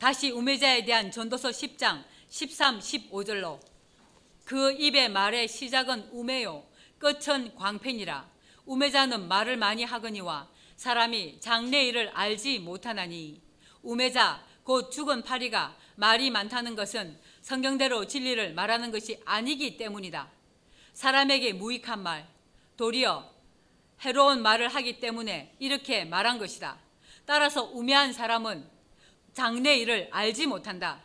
다시 우매자에 대한 전도서 10장 13, 15절로 그 입의 말의 시작은 우매요 끝은 광팬이라 우매자는 말을 많이 하거니와 사람이 장래일을 알지 못하나니 우매자 곧 죽은 파리가 말이 많다는 것은 성경대로 진리를 말하는 것이 아니기 때문이다. 사람에게 무익한 말, 도리어 해로운 말을 하기 때문에 이렇게 말한 것이다. 따라서 우매한 사람은 장래 일을 알지 못한다.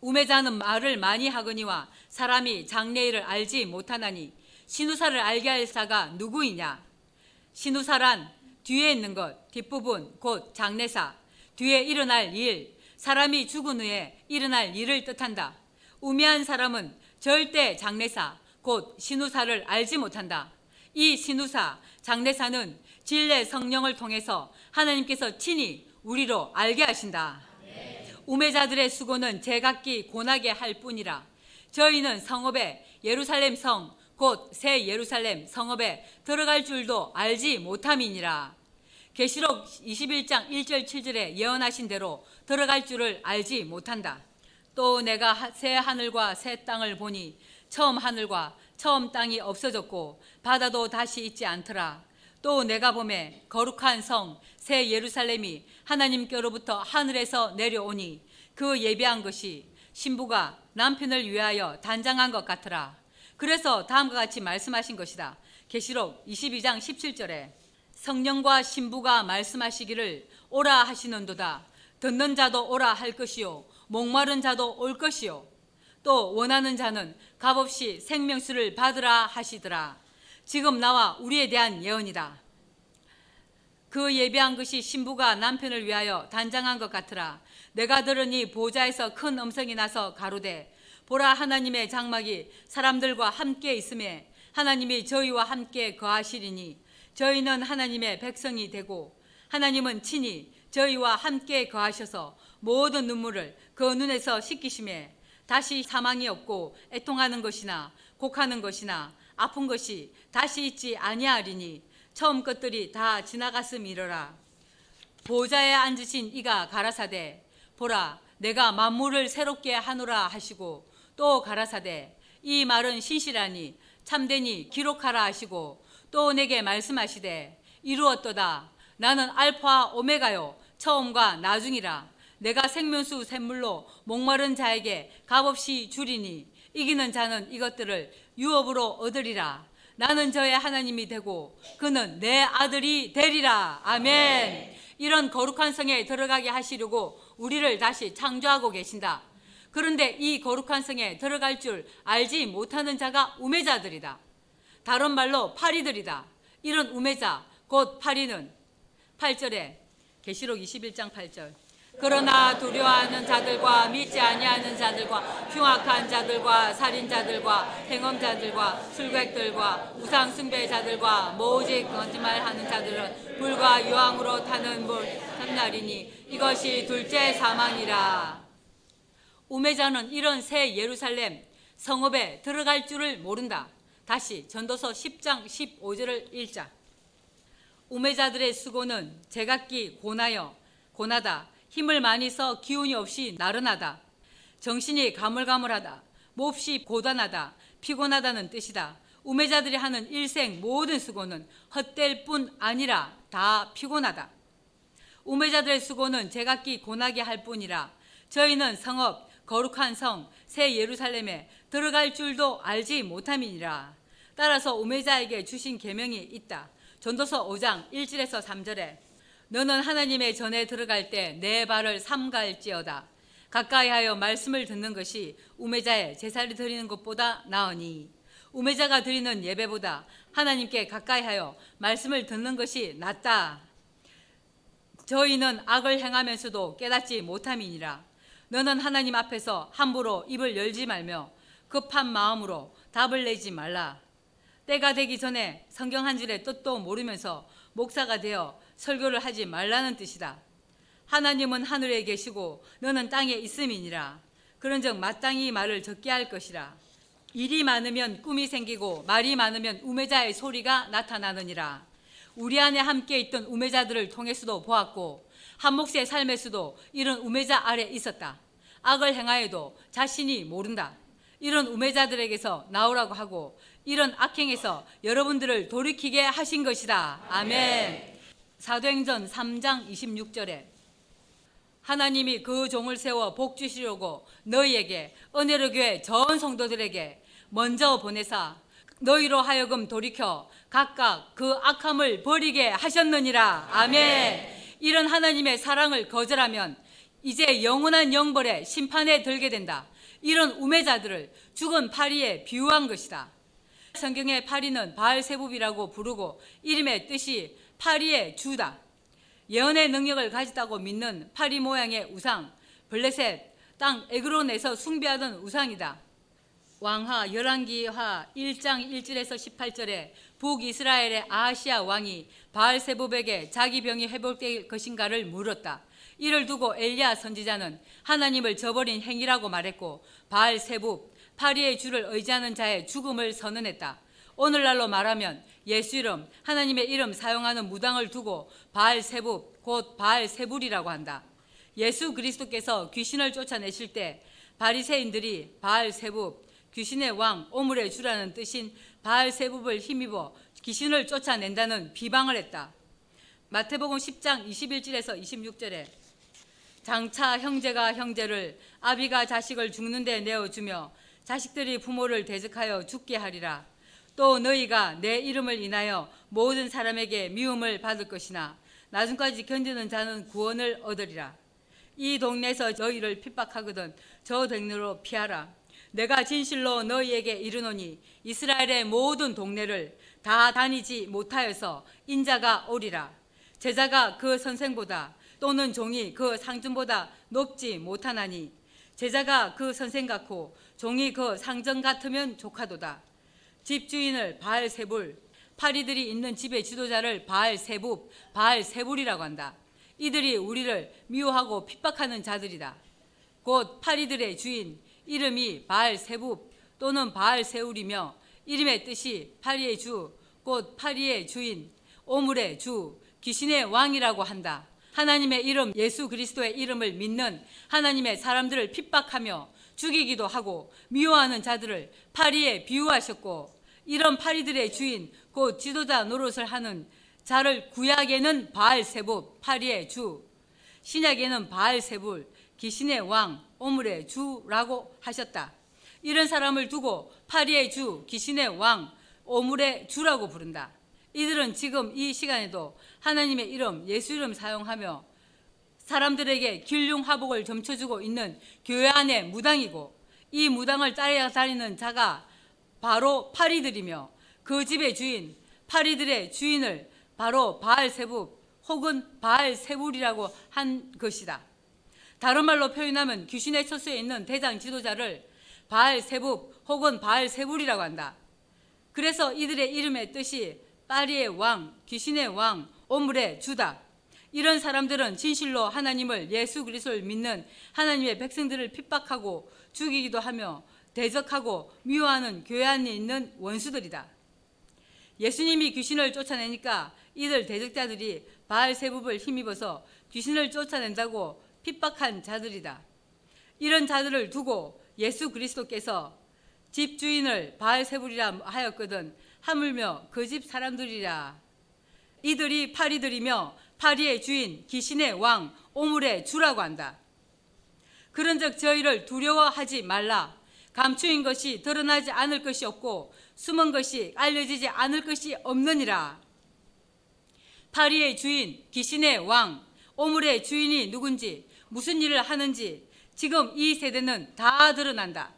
우매자는 말을 많이 하거니와 사람이 장래 일을 알지 못하나니 신우사를 알게 할 사가 누구이냐? 신우사란 뒤에 있는 것, 뒷부분, 곧 장래사, 뒤에 일어날 일, 사람이 죽은 후에 일어날 일을 뜻한다. 우매한 사람은 절대 장래사, 곧 신우사를 알지 못한다. 이 신우사, 장래사는 진례 성령을 통해서 하나님께서 친히 우리로 알게 하신다. 우매자들의 수고는 제각기 고나게 할 뿐이라 저희는 성읍에 예루살렘 성 곧 새 예루살렘 성읍에 들어갈 줄도 알지 못함이니라. 계시록 21장 1절 7절에 예언하신 대로 들어갈 줄을 알지 못한다. 또 내가 새 하늘과 새 땅을 보니 처음 하늘과 처음 땅이 없어졌고 바다도 다시 있지 않더라. 또 내가 보매 거룩한 성 새 예루살렘이 하나님께로부터 하늘에서 내려오니 그 예배한 것이 신부가 남편을 위하여 단장한 것 같더라. 그래서 다음과 같이 말씀하신 것이다. 계시록 22장 17절에 성령과 신부가 말씀하시기를 오라 하시는도다. 듣는 자도 오라 할 것이요 목마른 자도 올 것이요 또 원하는 자는 값없이 생명수를 받으라 하시더라. 지금 나와 우리에 대한 예언이다. 그 예배한 것이 신부가 남편을 위하여 단장한 것 같으라. 내가 들으니 보좌에서 큰 음성이 나서 가로되 보라 하나님의 장막이 사람들과 함께 있음에 하나님이 저희와 함께 거하시리니 저희는 하나님의 백성이 되고 하나님은 친히 저희와 함께 거하셔서 모든 눈물을 그 눈에서 씻기심에 다시 사망이 없고 애통하는 것이나 곡하는 것이나 아픈 것이 다시 있지 아니하리니 처음 것들이 다 지나갔음 이러라. 보좌에 앉으신 이가 가라사대 보라 내가 만물을 새롭게 하노라 하시고 또 가라사대 이 말은 신실하니 참되니 기록하라 하시고 또 내게 말씀하시되 이루었도다. 나는 알파 오메가요 처음과 나중이라. 내가 생명수 샘물로 목마른 자에게 값없이 주리니 이기는 자는 이것들을 유업으로 얻으리라 나는 저의 하나님이 되고 그는 내 아들이 되리라. 아멘. 이런 거룩한 성에 들어가게 하시려고 우리를 다시 창조하고 계신다. 그런데 이 거룩한 성에 들어갈 줄 알지 못하는 자가 우매자들이다. 다른 말로 파리들이다. 이런 우매자 곧 파리는 8절에 계시록 21장 8절 그러나 두려워하는 자들과 믿지 아니하는 자들과 흉악한 자들과 살인자들과 행엄자들과 술객들과 우상 숭배자들과 모직 거짓말하는 자들은 불과 유황으로 타는 물 참날이니 이것이 둘째 사망이라. 우매자는 이런 새 예루살렘 성읍에 들어갈 줄을 모른다. 다시 전도서 10장 15절을 읽자. 우매자들의 수고는 제각기 고나여 고나다. 힘을 많이 써 기운이 없이 나른하다. 정신이 가물가물하다. 몹시 고단하다. 피곤하다는 뜻이다. 우매자들이 하는 일생 모든 수고는 헛될 뿐 아니라 다 피곤하다. 우매자들의 수고는 제각기 고나게 할 뿐이라 저희는 성읍 거룩한 성 새 예루살렘에 들어갈 줄도 알지 못함이니라. 따라서 우매자에게 주신 계명이 있다. 전도서 5장 1절에서 3절에 너는 하나님의 전에 들어갈 때 내 발을 삼갈지어다. 가까이하여 말씀을 듣는 것이 우매자의 제사를 드리는 것보다 나으니 우매자가 드리는 예배보다 하나님께 가까이하여 말씀을 듣는 것이 낫다. 저희는 악을 행하면서도 깨닫지 못함이니라. 너는 하나님 앞에서 함부로 입을 열지 말며 급한 마음으로 답을 내지 말라. 때가 되기 전에 성경 한 줄의 뜻도 모르면서 목사가 되어 설교를 하지 말라는 뜻이다. 하나님은 하늘에 계시고 너는 땅에 있음이니라. 그런즉 마땅히 말을 적게 할 것이라. 일이 많으면 꿈이 생기고 말이 많으면 우매자의 소리가 나타나느니라. 우리 안에 함께 있던 우매자들을 통해서도 보았고 한 몫의 삶의 수도 이런 우매자 아래 있었다. 악을 행하여도 자신이 모른다. 이런 우매자들에게서 나오라고 하고 이런 악행에서 여러분들을 돌이키게 하신 것이다. 아멘. 사도행전 3장 26절에 하나님이 그 종을 세워 복 주시려고 너희에게 은혜로 교회 전 성도들에게 먼저 보내사 너희로 하여금 돌이켜 각각 그 악함을 버리게 하셨느니라. 아멘. 이런 하나님의 사랑을 거절하면 이제 영원한 영벌의 심판에 들게 된다. 이런 우매자들을 죽은 파리에 비유한 것이다. 성경의 파리는 바알세붑이라고 부르고 이름의 뜻이 파리의 주다. 예언의 능력을 가졌다고 믿는 파리 모양의 우상, 블레셋, 땅 에그론에서 숭배하던 우상이다. 왕하 열왕기하 1장 1절에서 18절에 북이스라엘의 아시아 왕이 바알세붑에게 자기 병이 회복될 것인가를 물었다. 이를 두고 엘리야 선지자는 하나님을 저버린 행위라고 말했고 바알세붑 파리의 주를 의지하는 자의 죽음을 선언했다. 오늘날로 말하면 예수 이름, 하나님의 이름 사용하는 무당을 두고 바알세붑 곧 바알 세불이라고 한다. 예수 그리스도께서 귀신을 쫓아내실 때 바리새인들이 바알세붑 귀신의 왕 오물의 주라는 뜻인 바알세붑을 힘입어 귀신을 쫓아낸다는 비방을 했다. 마태복음 10장 21절에서 26절에 장차 형제가 형제를 아비가 자식을 죽는 데 내어 주며 자식들이 부모를 대적하여 죽게 하리라. 또 너희가 내 이름을 인하여 모든 사람에게 미움을 받을 것이나 나중까지 견디는 자는 구원을 얻으리라. 이 동네에서 너희를 핍박하거든 저 동네로 피하라. 내가 진실로 너희에게 이르노니 이스라엘의 모든 동네를 다 다니지 못하여서 인자가 오리라. 제자가 그 선생보다 또는 종이 그 상전보다 높지 못하나니 제자가 그 선생 같고 종이 그 상전 같으면 조카도다. 집주인을 바알세불, 파리들이 있는 집의 지도자를 바알세부, 바알세불이라고 한다. 이들이 우리를 미워하고 핍박하는 자들이다. 곧 파리들의 주인, 이름이 바알세부 또는 바알세울이며 이름의 뜻이 파리의 주, 곧 파리의 주인, 오물의 주, 귀신의 왕이라고 한다. 하나님의 이름 예수 그리스도의 이름을 믿는 하나님의 사람들을 핍박하며 죽이기도 하고 미워하는 자들을 파리에 비유하셨고 이런 파리들의 주인 곧 지도자 노릇을 하는 자를 구약에는 바알세부 파리의 주 신약에는 바알세불 귀신의 왕 오물의 주라고 하셨다. 이런 사람을 두고 파리의 주, 귀신의 왕, 오물의 주라고 부른다. 이들은 지금 이 시간에도 하나님의 이름, 예수 이름 사용하며 사람들에게 길흉 화복을 점쳐주고 있는 교회 안의 무당이고 이 무당을 따라 다니는 자가 바로 파리들이며 그 집의 주인, 파리들의 주인을 바로 바알세부 혹은 바알세불이라고 한 것이다. 다른 말로 표현하면 귀신의 처수에 있는 대장 지도자를 바알세부 혹은 바알세불이라고 한다. 그래서 이들의 이름의 뜻이 파리의 왕, 귀신의 왕, 오물의 주다. 이런 사람들은 진실로 하나님을 예수 그리스도를 믿는 하나님의 백성들을 핍박하고 죽이기도 하며 대적하고 미워하는 교회 안에 있는 원수들이다. 예수님이 귀신을 쫓아내니까 이들 대적자들이 바알세붑을 힘입어서 귀신을 쫓아낸다고 핍박한 자들이다. 이런 자들을 두고 예수 그리스도께서 집 주인을 바알 세불이라 하였거든 하물며 그 집 사람들이라 이들이 파리들이며 파리의 주인 귀신의 왕 오물의 주라고 한다. 그런즉 저희를 두려워하지 말라. 감추인 것이 드러나지 않을 것이 없고 숨은 것이 알려지지 않을 것이 없느니라. 파리의 주인 귀신의 왕 오물의 주인이 누군지 무슨 일을 하는지 지금 이 세대는 다 드러난다.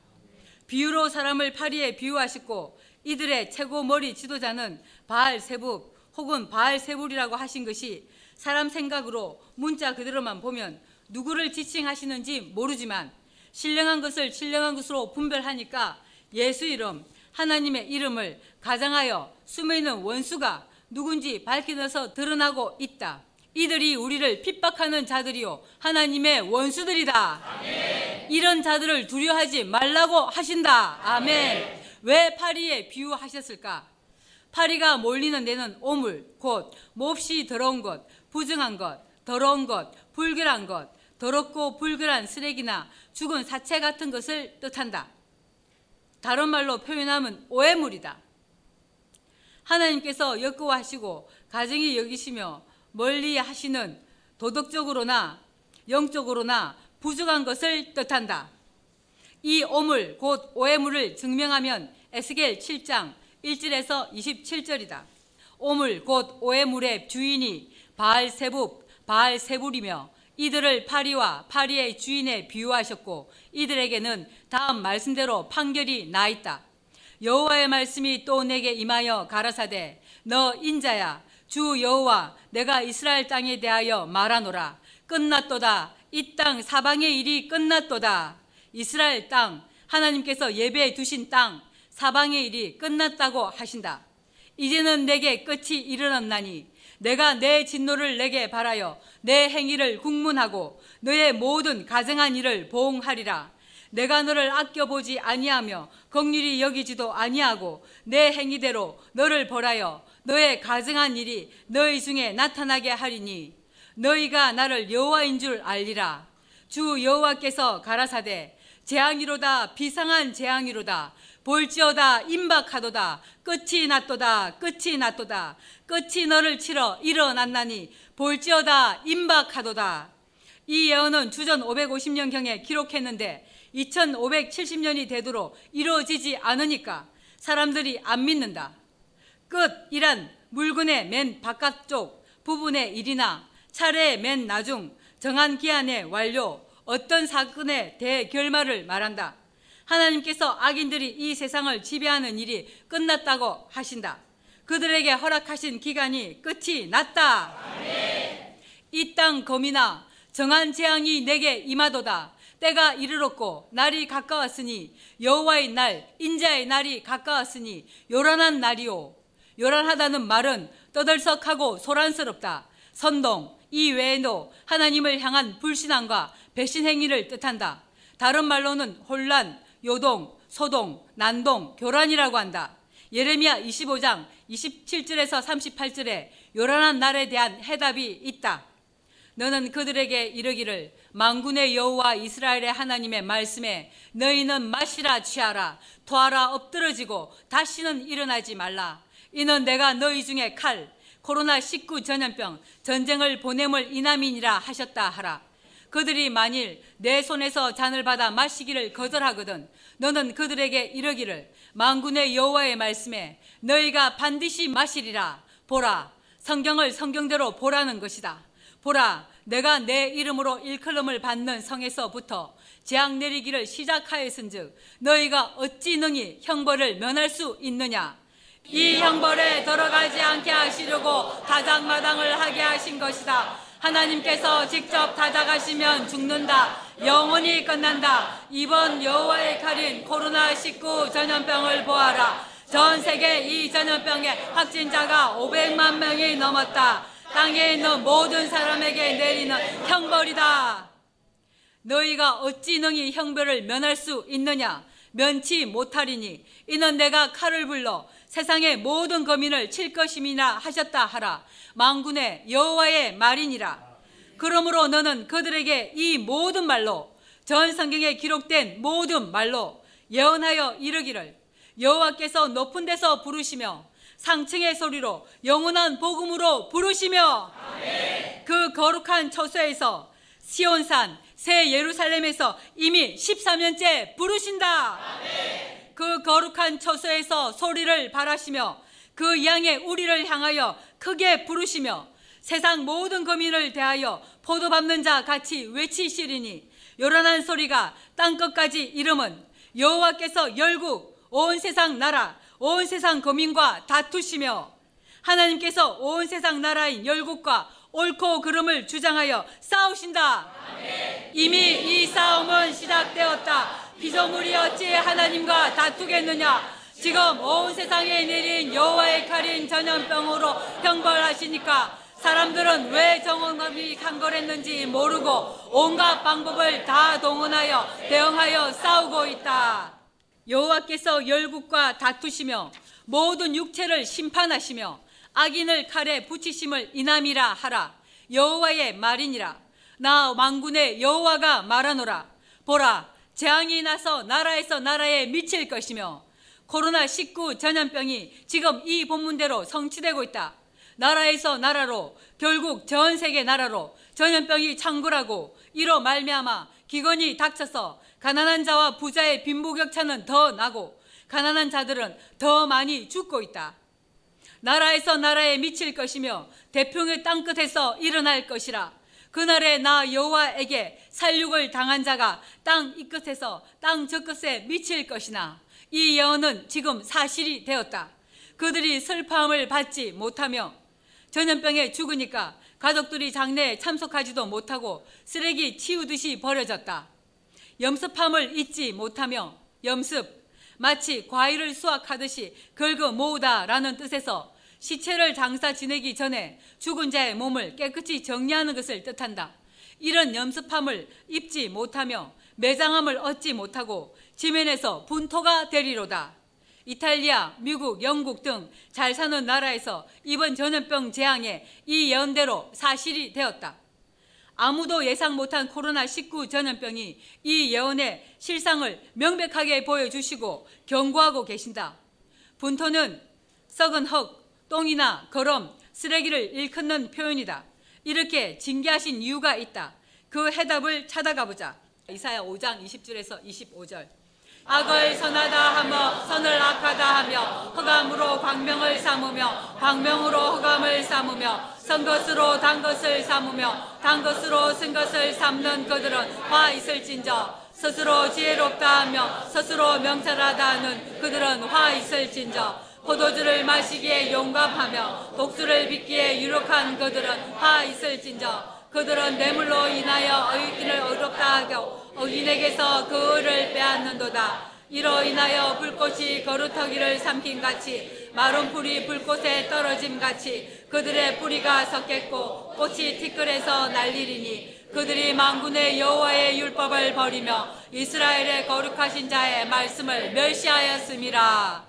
비유로 사람을 파리에 비유하시고 이들의 최고 머리 지도자는 바알세부 혹은 바알세불이라고 하신 것이 사람 생각으로 문자 그대로만 보면 누구를 지칭하시는지 모르지만 신령한 것을 신령한 것으로 분별하니까 예수 이름, 하나님의 이름을 가장하여 숨어있는 원수가 누군지 밝혀내서 드러나고 있다. 이들이 우리를 핍박하는 자들이요 하나님의 원수들이다. 아멘. 이런 자들을 두려워하지 말라고 하신다. 아멘. 아멘. 왜 파리에 비유하셨을까? 파리가 몰리는 데는 오물, 곧 몹시 더러운 것, 부정한 것, 더러운 것, 불결한 것, 더럽고 불결한 쓰레기나 죽은 사체 같은 것을 뜻한다. 다른 말로 표현하면 오해물이다. 하나님께서 역거하시고 가정이 여기시며 멀리 하시는 도덕적으로나 영적으로나 부족한 것을 뜻한다. 이 오물 곧 오해물을 증명하면 에스겔 7장 1절에서 27절이다. 오물 곧 오해물의 주인이 바알세부 바알세불이며 이들을 파리와 파리의 주인에 비유하셨고 이들에게는 다음 말씀대로 판결이 나 있다. 여호와의 말씀이 또 내게 임하여 가라사대 너 인자야. 주 여호와 내가 이스라엘 땅에 대하여 말하노라. 끝났도다. 이 땅 사방의 일이 끝났도다. 이스라엘 땅 하나님께서 예배해 두신 땅 사방의 일이 끝났다고 하신다. 이제는 내게 끝이 이르렀나니 내가 내 진노를 내게 바라여 내 행위를 국문하고 너의 모든 가정한 일을 보응하리라. 내가 너를 아껴보지 아니하며 긍휼히 여기지도 아니하고 내 행위대로 너를 벌하여 너의 가정한 일이 너희 중에 나타나게 하리니 너희가 나를 여호와인 줄 알리라. 주 여호와께서 가라사대 재앙이로다 비상한 재앙이로다 볼지어다 임박하도다. 끝이 났도다 끝이 났도다. 끝이 너를 치러 일어났나니 볼지어다 임박하도다. 이 예언은 주전 550년경에 기록했는데 2570년이 되도록 이루어지지 않으니까 사람들이 안 믿는다. 끝이란 물건의 맨 바깥쪽 부분의 일이나 차례의 맨 나중 정한 기한의 완료 어떤 사건의 대결말을 말한다 하나님께서 악인들이 이 세상을 지배하는 일이 끝났다고 하신다. 그들에게 허락하신 기간이 끝이 났다. 이땅 검이나 정한 재앙이 내게 임하도다. 때가 이르렀고 날이 가까웠으니 여호와의 날 인자의 날이 가까웠으니 요란한 날이요 요란하다는 말은 떠들썩하고 소란스럽다. 선동 이 외에도 하나님을 향한 불신앙과 배신 행위를 뜻한다. 다른 말로는 혼란, 요동, 소동, 난동, 교란이라고 한다. 예레미야 25장 27절에서 38절에 요란한 날에 대한 해답이 있다. 너는 그들에게 이르기를 망군의 여호와 이스라엘의 하나님의 말씀에 너희는 마시라 취하라 토하라 엎드러지고 다시는 일어나지 말라. 이는 내가 너희 중에 칼 코로나 19 전염병 전쟁을 보냄을 이남이니라 하셨다 하라. 그들이 만일 내 손에서 잔을 받아 마시기를 거절하거든 너는 그들에게 이르기를 만군의 여호와의 말씀에 너희가 반드시 마시리라. 보라 성경을 성경대로 보라는 것이다. 보라 내가 내 이름으로 일컬음을 받는 성에서부터 재앙 내리기를 시작하였은즉 너희가 어찌 능히 형벌을 면할 수 있느냐? 이 형벌에 들어가지 않게 하시려고 다장마당을 하게 하신 것이다 하나님께서 직접 다가가시면 죽는다. 영원히 끝난다. 이번 여호와의 칼인 코로나19 전염병을 보아라. 전 세계 이 전염병의 확진자가 500만 명이 넘었다. 땅에 있는 모든 사람에게 내리는 형벌이다. 너희가 어찌 능히 형벌을 면할 수 있느냐? 면치 못하리니 이는 내가 칼을 불러 세상의 모든 거민을 칠 것임이나 하셨다 하라. 망군의 여호와의 말이니라. 그러므로 너는 그들에게 이 모든 말로 전 성경에 기록된 모든 말로 예언하여 이르기를 여호와께서 높은 데서 부르시며 상층의 소리로 영원한 복음으로 부르시며. 그 거룩한 처소에서 시온산 새 예루살렘에서 이미 13년째 부르신다. 아멘. 그 거룩한 처소에서 소리를 발하시며 그 양의 우리를 향하여 크게 부르시며 세상 모든 거민을 대하여 포도 밟는 자 같이 외치시리니 요란한 소리가 땅 끝까지 이름은 여호와께서 열국 온 세상 나라 온 세상 거민과 다투시며 하나님께서 온 세상 나라인 열국과 옳고 그름을 주장하여 싸우신다. 이미 이 싸움은 시작되었다. 피조물이 어찌 하나님과 다투겠느냐? 지금 온 세상에 내린 여호와의 칼인 전염병으로 형벌하시니까 사람들은 왜 정원감이 강걸했는지 모르고 온갖 방법을 다 동원하여 대응하여 싸우고 있다. 여호와께서 열국과 다투시며 모든 육체를 심판하시며 악인을 칼에 붙이심을 이남이라 하라. 여호와의 말이니라. 나 왕군의 여호와가 말하노라 보라 재앙이 나서 나라에서 나라에 미칠 것이며 코로나19 전염병이 지금 이 본문대로 성취되고 있다. 나라에서 나라로 결국 전 세계 나라로 전염병이 창궐하고 이로 말미암아 기근이 닥쳐서 가난한 자와 부자의 빈부격차는 더 나고 가난한 자들은 더 많이 죽고 있다. 나라에서 나라에 미칠 것이며 대평의 땅끝에서 일어날 것이라. 그날에 나 여호와에게 살육을 당한 자가 땅 이 끝에서 땅 저 끝에 미칠 것이나 이 예언은 지금 사실이 되었다. 그들이 슬퍼함을 받지 못하며 전염병에 죽으니까 가족들이 장례에 참석하지도 못하고 쓰레기 치우듯이 버려졌다. 염습함을 잊지 못하며 염습, 마치 과일을 수확하듯이 긁어 모으다라는 뜻에서 시체를 장사 지내기 전에 죽은 자의 몸을 깨끗이 정리하는 것을 뜻한다. 이런 염습함을 입지 못하며 매장함을 얻지 못하고 지면에서 분토가 되리로다. 이탈리아, 미국, 영국 등 잘 사는 나라에서 이번 전염병 재앙에 이 예언대로 사실이 되었다. 아무도 예상 못한 코로나19 전염병이 이 예언의 실상을 명백하게 보여주시고 경고하고 계신다. 분토는 썩은 흙, 똥이나 거름, 쓰레기를 일컫는 표현이다. 이렇게 징계하신 이유가 있다. 그 해답을 찾아가 보자. 이사야 5장 20절에서 25절. 악을 선하다 하며 선을 악하다 하며 흑암으로 광명을 삼으며 광명으로 흑암을 삼으며 선 것으로 단 것을 삼으며 단 것으로 쓴 것을 삼는 그들은 화 있을진저 스스로 지혜롭다 하며 스스로 명철하다 하는 그들은 화 있을진저 포도주를 마시기에 용감하며 독주를 빚기에 유력한 그들은 화 있을진저 그들은 뇌물로 인하여 의인을 어렵다 하고 어인에게서 그 을을 빼앗는도다. 이로 인하여 불꽃이 거루터기를 삼킨 같이 마른 풀이 불꽃에 떨어짐 같이 그들의 뿌리가 섞였고 꽃이 티끌에서 날리리니 그들이 망군의 여호와의 율법을 버리며 이스라엘의 거룩하신 자의 말씀을 멸시하였음이라.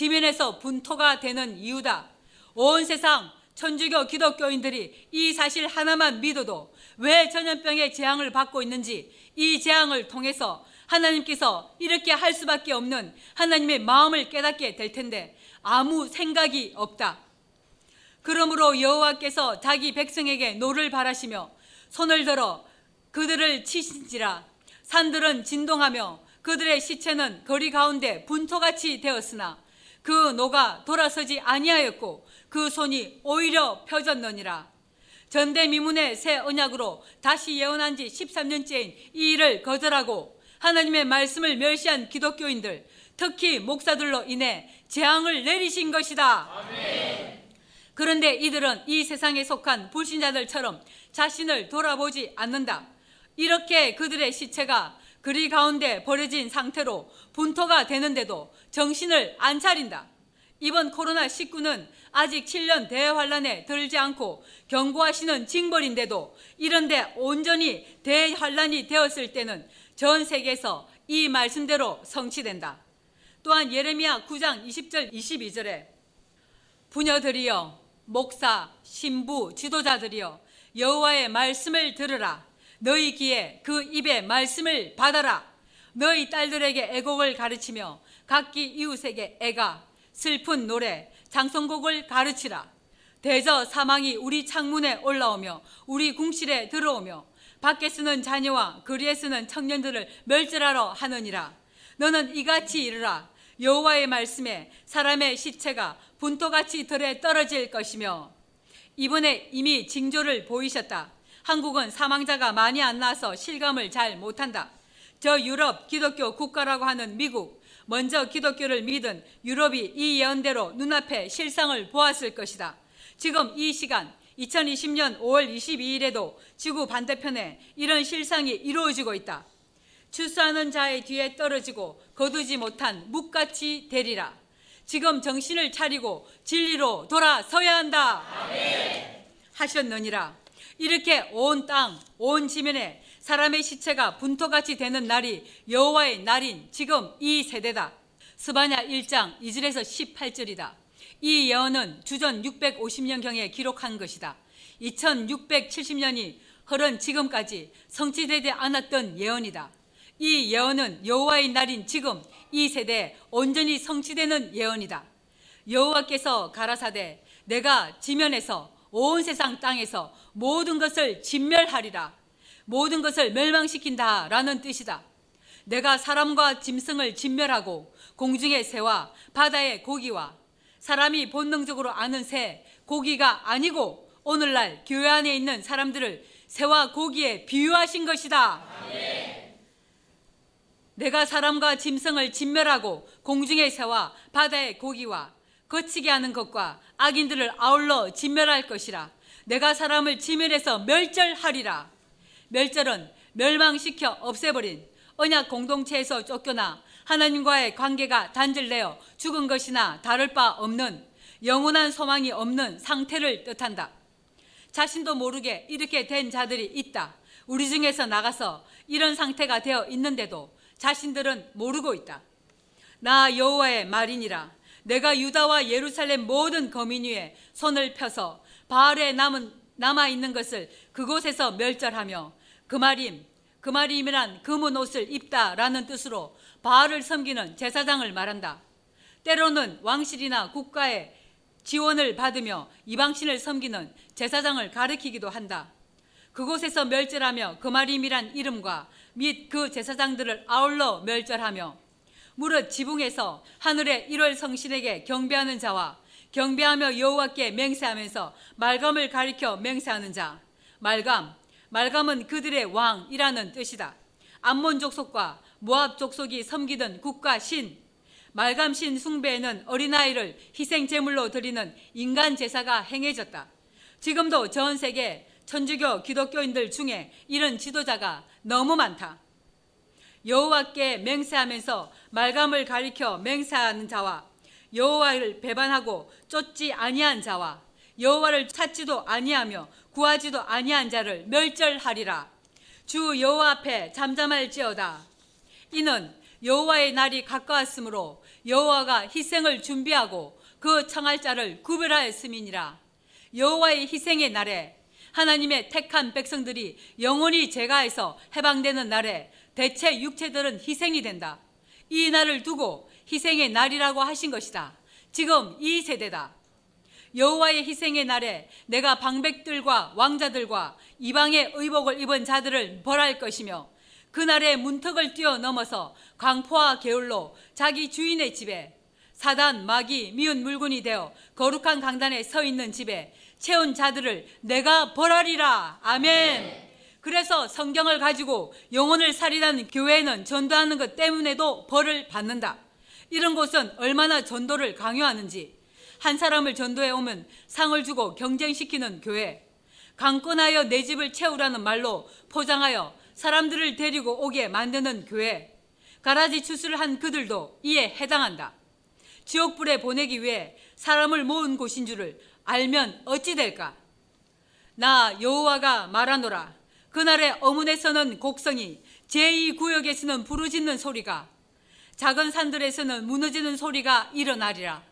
지면에서 분토가 되는 이유다. 온 세상 천주교 기독교인들이 이 사실 하나만 믿어도 왜 전염병의 재앙을 받고 있는지 이 재앙을 통해서 하나님께서 이렇게 할 수밖에 없는 하나님의 마음을 깨닫게 될 텐데 아무 생각이 없다. 그러므로 여호와께서 자기 백성에게 노를 발하시며 손을 들어 그들을 치신지라 산들은 진동하며 그들의 시체는 거리 가운데 분토같이 되었으나 그 노가 돌아서지 아니하였고 그 손이 오히려 펴졌느니라. 전대미문의 새 언약으로 다시 예언한 지 13년째인 이 일을 거절하고 하나님의 말씀을 멸시한 기독교인들, 특히 목사들로 인해 재앙을 내리신 것이다. 아멘. 그런데 이들은 이 세상에 속한 불신자들처럼 자신을 돌아보지 않는다. 이렇게 그들의 시체가 그리 가운데 버려진 상태로 분토가 되는데도 정신을 안 차린다. 이번 코로나19는 아직 7년 대환란에 들지 않고 경고하시는 징벌인데도 이런데 온전히 대환란이 되었을 때는 전 세계에서 이 말씀대로 성취된다. 또한 예레미야 9장 20절 22절에 부녀들이여 목사, 신부, 지도자들이여 여호와의 말씀을 들으라. 너희 귀에 그 입의 말씀을 받아라. 너희 딸들에게 애곡을 가르치며 각기 이웃에게 애가 슬픈 노래, 장성곡을 가르치라. 대저 사망이 우리 창문에 올라오며 우리 궁실에 들어오며 밖에 쓰는 자녀와 거리에 쓰는 청년들을 멸절하러 하느니라. 너는 이같이 이르라. 여호와의 말씀에 사람의 시체가 분토같이 들에 떨어질 것이며 이번에 이미 징조를 보이셨다. 한국은 사망자가 많이 안 나서 실감을 잘 못한다. 저 유럽 기독교 국가라고 하는 미국, 먼저 기독교를 믿은 유럽이 이 예언대로 눈앞에 실상을 보았을 것이다. 지금 이 시간 2020년 5월 22일에도 지구 반대편에 이런 실상이 이루어지고 있다. 추수하는 자의 뒤에 떨어지고 거두지 못한 묵같이 되리라. 지금 정신을 차리고 진리로 돌아서야 한다. 아멘. 하셨느니라. 이렇게 온 땅, 온 지면에 사람의 시체가 분토같이 되는 날이 여호와의 날인 지금 이 세대다. 스바냐 1장 2절에서 18절이다. 이 예언은 주전 650년경에 기록한 것이다. 2670년이 흐른 지금까지 성취되지 않았던 예언이다. 이 예언은 여호와의 날인 지금 이 세대에 온전히 성취되는 예언이다. 여호와께서 가라사대 내가 지면에서 온 세상 땅에서 모든 것을 진멸하리라. 모든 것을 멸망시킨다 라는 뜻이다. 내가 사람과 짐승을 진멸하고 공중의 새와 바다의 고기와 사람이 본능적으로 아는 새, 고기가 아니고 오늘날 교회 안에 있는 사람들을 새와 고기에 비유하신 것이다. 내가 사람과 짐승을 진멸하고 공중의 새와 바다의 고기와 거치게 하는 것과 악인들을 아울러 진멸할 것이라. 내가 사람을 진멸해서 멸절하리라. 멸절은 멸망시켜 없애버린 언약 공동체에서 쫓겨나 하나님과의 관계가 단절되어 죽은 것이나 다를 바 없는 영원한 소망이 없는 상태를 뜻한다. 자신도 모르게 이렇게 된 자들이 있다. 우리 중에서 나가서 이런 상태가 되어 있는데도 자신들은 모르고 있다. 나 여호와의 말이니라. 내가 유다와 예루살렘 모든 거민 위에 손을 펴서 바알에 남은 남아 있는 것을 그곳에서 멸절하며 그 말임 그 말임이란 금은 옷을 입다라는 뜻으로 바알을 섬기는 제사장을 말한다. 때로는 왕실이나 국가의 지원을 받으며 이방신을 섬기는 제사장을 가리키기도 한다. 그곳에서 멸절하며 그말임이란 이름과 및 그 제사장들을 아울러 멸절하며 무릇 지붕에서 하늘의 1월 성신에게 경배하는 자와 경배하며 여호와께 맹세하면서 말감을 가리켜 맹세하는 자 말감 말감은 그들의 왕이라는 뜻이다. 암몬 족속과 모압 족속이 섬기던 국가 신 말감 신 숭배에는 어린아이를 희생 제물로 드리는 인간 제사가 행해졌다. 지금도 전 세계 천주교 기독교인들 중에 이런 지도자가 너무 많다. 여호와께 맹세하면서 말감을 가리켜 맹세하는 자와 여호와를 배반하고 쫓지 아니한 자와 여호와를 찾지도 아니하며 구하지도 아니한 자를 멸절하리라. 주 여호와 앞에 잠잠할지어다. 이는 여호와의 날이 가까웠으므로 여호와가 희생을 준비하고 그 청할 자를 구별하였음이니라. 여호와의 희생의 날에 하나님의 택한 백성들이 영원히 제가해서 해방되는 날에 대체 육체들은 희생이 된다. 이 날을 두고 희생의 날이라고 하신 것이다. 지금 이 세대다. 여호와의 희생의 날에 내가 방백들과 왕자들과 이방의 의복을 입은 자들을 벌할 것이며 그날에 문턱을 뛰어넘어서 광포와 게을로 자기 주인의 집에 사단, 마귀, 미운 물건이 되어 거룩한 강단에 서 있는 집에 채운 자들을 내가 벌하리라. 아멘. 그래서 성경을 가지고 영혼을 살리는 교회는 전도하는 것 때문에도 벌을 받는다. 이런 곳은 얼마나 전도를 강요하는지 한 사람을 전도해 오면 상을 주고 경쟁시키는 교회 강권하여 내 집을 채우라는 말로 포장하여 사람들을 데리고 오게 만드는 교회 가라지 추수를 한 그들도 이에 해당한다. 지옥불에 보내기 위해 사람을 모은 곳인 줄을 알면 어찌 될까? 나 여호와가 말하노라. 그날의 어문에서는 곡성이 제2구역에서는 부르짖는 소리가 작은 산들에서는 무너지는 소리가 일어나리라.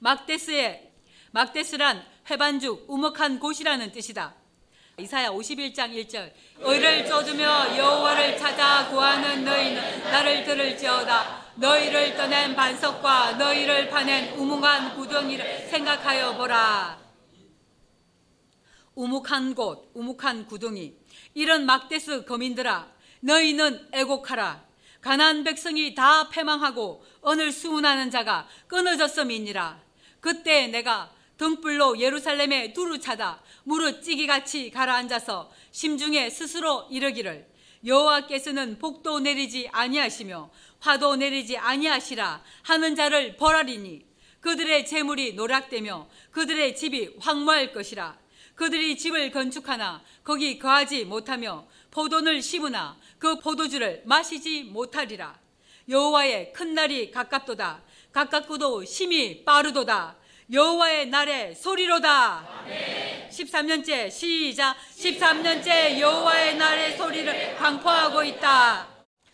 막데스의 막데스란 회반죽 우먹한 곳이라는 뜻이다. 이사야 51장 1절 의를 쫓으며 여호와를 찾아 구하는 너희는 나를 들을지어다 너희를 떠낸 반석과 너희를 파낸 우묵한 구덩이를 생각하여 보라 우묵한 곳 우묵한 구덩이 이런 막데스 거민들아 너희는 애곡하라. 가난 백성이 다 패망하고 오늘 수운하는 자가 끊어졌음이니라. 그때 내가 등불로 예루살렘에 두루 차다 무릇 찌기같이 가라앉아서 심중에 스스로 이르기를 여호와께서는 복도 내리지 아니하시며 화도 내리지 아니하시라 하는 자를 벌하리니 그들의 재물이 노락되며 그들의 집이 황무할 것이라 그들이 집을 건축하나 거기 거하지 못하며 포도를 심으나 그 포도주를 마시지 못하리라 여호와의 큰 날이 가깝도다 가깝고도 심이 빠르도다 여호와의 날에 소리로다. 아멘. 13년째 시작. 13년째 여호와의 날의 소리를 강포하고 있다.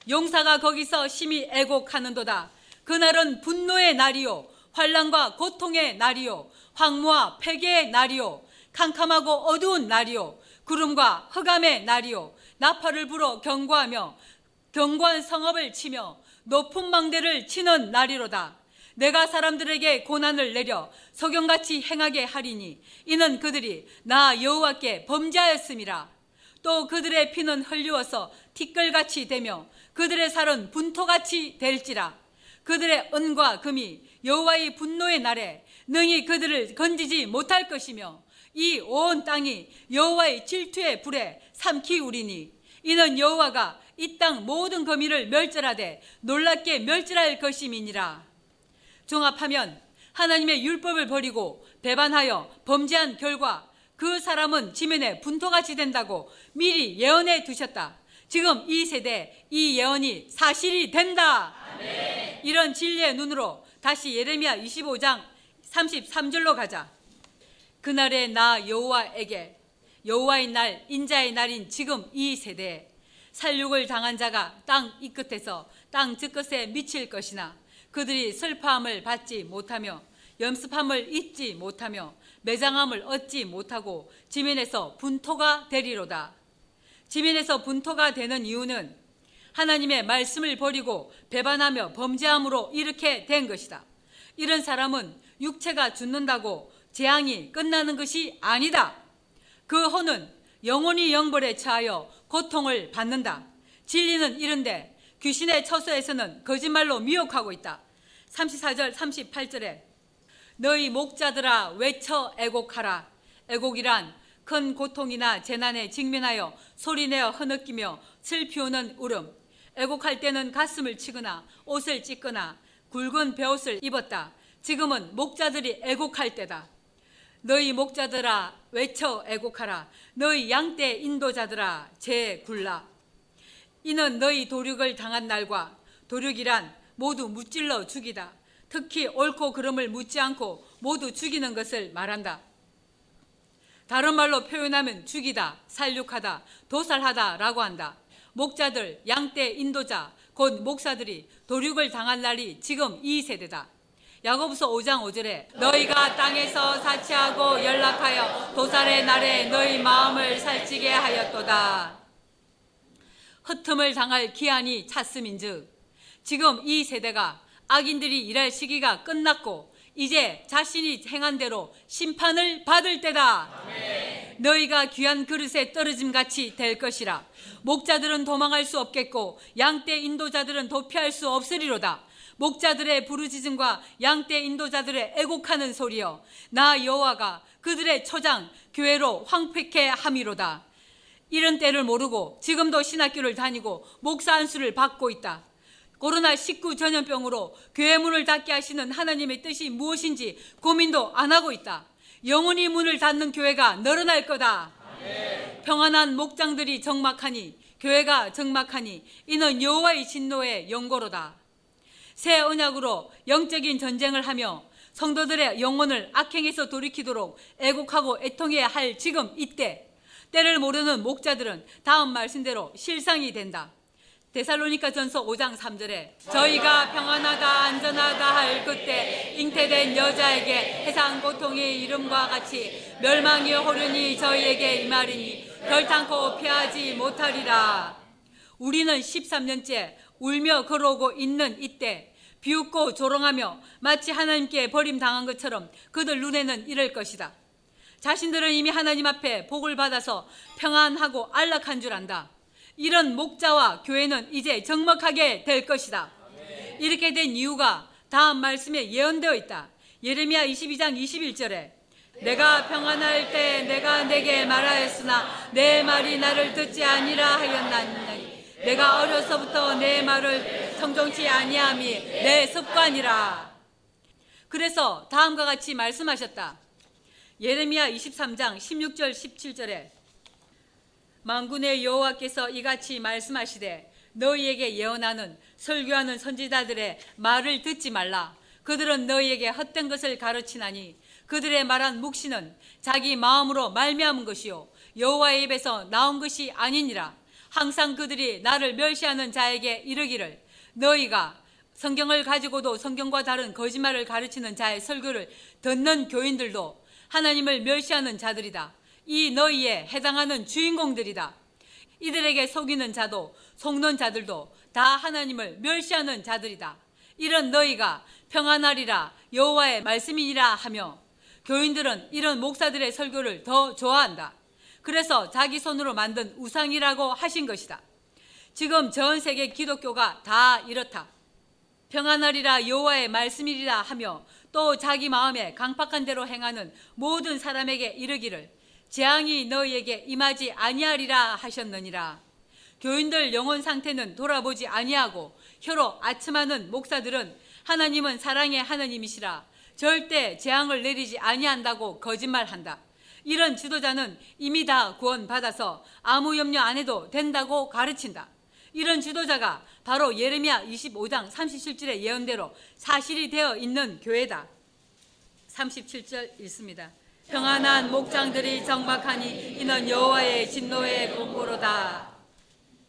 용사가 거기서 심히 애곡하는도다. 그날은 분노의 날이요 환란과 고통의 날이요 황무와 폐괴의 날이요 캄캄하고 어두운 날이요 구름과 흑암의 날이요 나팔을 불어 경고하며 경고한 성읍을 치며 높은 망대를 치는 날이로다. 내가 사람들에게 고난을 내려 석영같이 행하게 하리니 이는 그들이 나 여호와께 범죄하였음이라. 또 그들의 피는 흘리워서 티끌같이 되며 그들의 살은 분토같이 될지라. 그들의 은과 금이 여호와의 분노의 날에 능히 그들을 건지지 못할 것이며 이 온 땅이 여호와의 질투의 불에 삼키 우리니 이는 여호와가 이 땅 모든 거미를 멸절하되 놀랍게 멸절할 것임이니라. 종합하면 하나님의 율법을 버리고 배반하여 범죄한 결과 그 사람은 지면에 분토같이 된다고 미리 예언해 두셨다. 지금 이 세대 이 예언이 사실이 된다. 아멘. 이런 진리의 눈으로 다시 예레미야 25장 33절로 가자. 그날에 나 여호와에게 여호와의 날 인자의 날인 지금 이 세대에 살육을 당한 자가 땅 이 끝에서 땅 저끝에 미칠 것이나 그들이 슬퍼함을 받지 못하며 염습함을 잊지 못하며 매장함을 얻지 못하고 지면에서 분토가 되리로다. 지면에서 분토가 되는 이유는 하나님의 말씀을 버리고 배반하며 범죄함으로 이렇게 된 것이다. 이런 사람은 육체가 죽는다고 재앙이 끝나는 것이 아니다. 그 혼은 영원히 영벌에 처하여 고통을 받는다. 진리는 이런데 귀신의 처소에서는 거짓말로 미혹하고 있다. 34절 38절에 너희 목자들아 외쳐 애곡하라. 애곡이란 큰 고통이나 재난에 직면하여 소리내어 흐느끼며 슬피우는 울음. 애곡할 때는 가슴을 치거나 옷을 찢거나 굵은 베옷을 입었다. 지금은 목자들이 애곡할 때다. 너희 목자들아 외쳐 애곡하라. 너희 양떼 인도자들아 제 굴라. 이는 너희 도륙을 당한 날과 도륙이란 모두 무찔러 죽이다. 특히 옳고 그름을 묻지 않고 모두 죽이는 것을 말한다. 다른 말로 표현하면 죽이다, 살육하다, 도살하다라고 한다. 목자들, 양떼, 인도자, 곧 목사들이 도륙을 당한 날이 지금 이 세대다. 야고보서 5장 5절에 너희가 땅에서 사치하고 연락하여 도살의 날에 너희 마음을 살찌게 하였도다. 흩음을 당할 기한이 찼음인즉 지금 이 세대가 악인들이 일할 시기가 끝났고 이제 자신이 행한 대로 심판을 받을 때다. 너희가 귀한 그릇에 떨어짐 같이 될 것이라. 목자들은 도망할 수 없겠고 양떼 인도자들은 도피할 수 없으리로다. 목자들의 부르짖음과 양떼 인도자들의 애곡하는 소리여 나 여호와가 그들의 초장 교회로 황폐케 함이로다. 이런 때를 모르고 지금도 신학교를 다니고 목사 안수를 받고 있다. 코로나19 전염병으로 교회 문을 닫게 하시는 하나님의 뜻이 무엇인지 고민도 안 하고 있다. 영원히 문을 닫는 교회가 늘어날 거다. 아멘. 평안한 목장들이 적막하니 교회가 적막하니 이는 여호와의 진노의 연고로다. 새 언약으로 영적인 전쟁을 하며 성도들의 영혼을 악행에서 돌이키도록 애국하고 애통해야 할 지금 이때 때를 모르는 목자들은 다음 말씀대로 실상이 된다. 데살로니가 전서 5장 3절에 저희가 평안하다 안전하다 할 그때 잉태된 여자에게 해상 고통의 이름과 같이 멸망이 호련히 저희에게 임하리니 결탄코 피하지 못하리라. 우리는 13년째 울며 걸어오고 있는 이때 비웃고 조롱하며 마치 하나님께 버림당한 것처럼 그들 눈에는 이럴 것이다. 자신들은 이미 하나님 앞에 복을 받아서 평안하고 안락한 줄 안다. 이런 목자와 교회는 이제 적막하게 될 것이다. 이렇게 된 이유가 다음 말씀에 예언되어 있다. 예레미야 22장 21절에 내가 평안할 때 내가 내게 말하였으나 내 말이 나를 듣지 아니라 하였나니 내가 어려서부터 내 말을 성정치 아니함이 내 습관이라. 그래서 다음과 같이 말씀하셨다. 예레미야 23장 16절 17절에 만군의 여호와께서 이같이 말씀하시되 너희에게 예언하는 설교하는 선지자들의 말을 듣지 말라. 그들은 너희에게 헛된 것을 가르치나니 그들의 말한 묵시는 자기 마음으로 말미암은 것이요 여호와의 입에서 나온 것이 아니니라. 항상 그들이 나를 멸시하는 자에게 이르기를 너희가 성경을 가지고도 성경과 다른 거짓말을 가르치는 자의 설교를 듣는 교인들도 하나님을 멸시하는 자들이다. 이 너희에 해당하는 주인공들이다. 이들에게 속이는 자도 속는 자들도 다 하나님을 멸시하는 자들이다. 이런 너희가 평안하리라 여호와의 말씀이니라 하며 교인들은 이런 목사들의 설교를 더 좋아한다. 그래서 자기 손으로 만든 우상이라고 하신 것이다. 지금 전 세계 기독교가 다 이렇다. 평안하리라 여호와의 말씀이리라 하며 또 자기 마음에 강팍한 대로 행하는 모든 사람에게 이르기를 재앙이 너희에게 임하지 아니하리라 하셨느니라. 교인들 영혼 상태는 돌아보지 아니하고 혀로 아첨하는 목사들은 하나님은 사랑의 하나님이시라 절대 재앙을 내리지 아니한다고 거짓말한다. 이런 지도자는 이미 다 구원받아서 아무 염려 안 해도 된다고 가르친다. 이런 지도자가 바로 예레미야 25장 37절의 예언대로 사실이 되어 있는 교회다. 37절 읽습니다. 평안한 목장들이 정박하니 이는 여호와의 진노의 공고로다.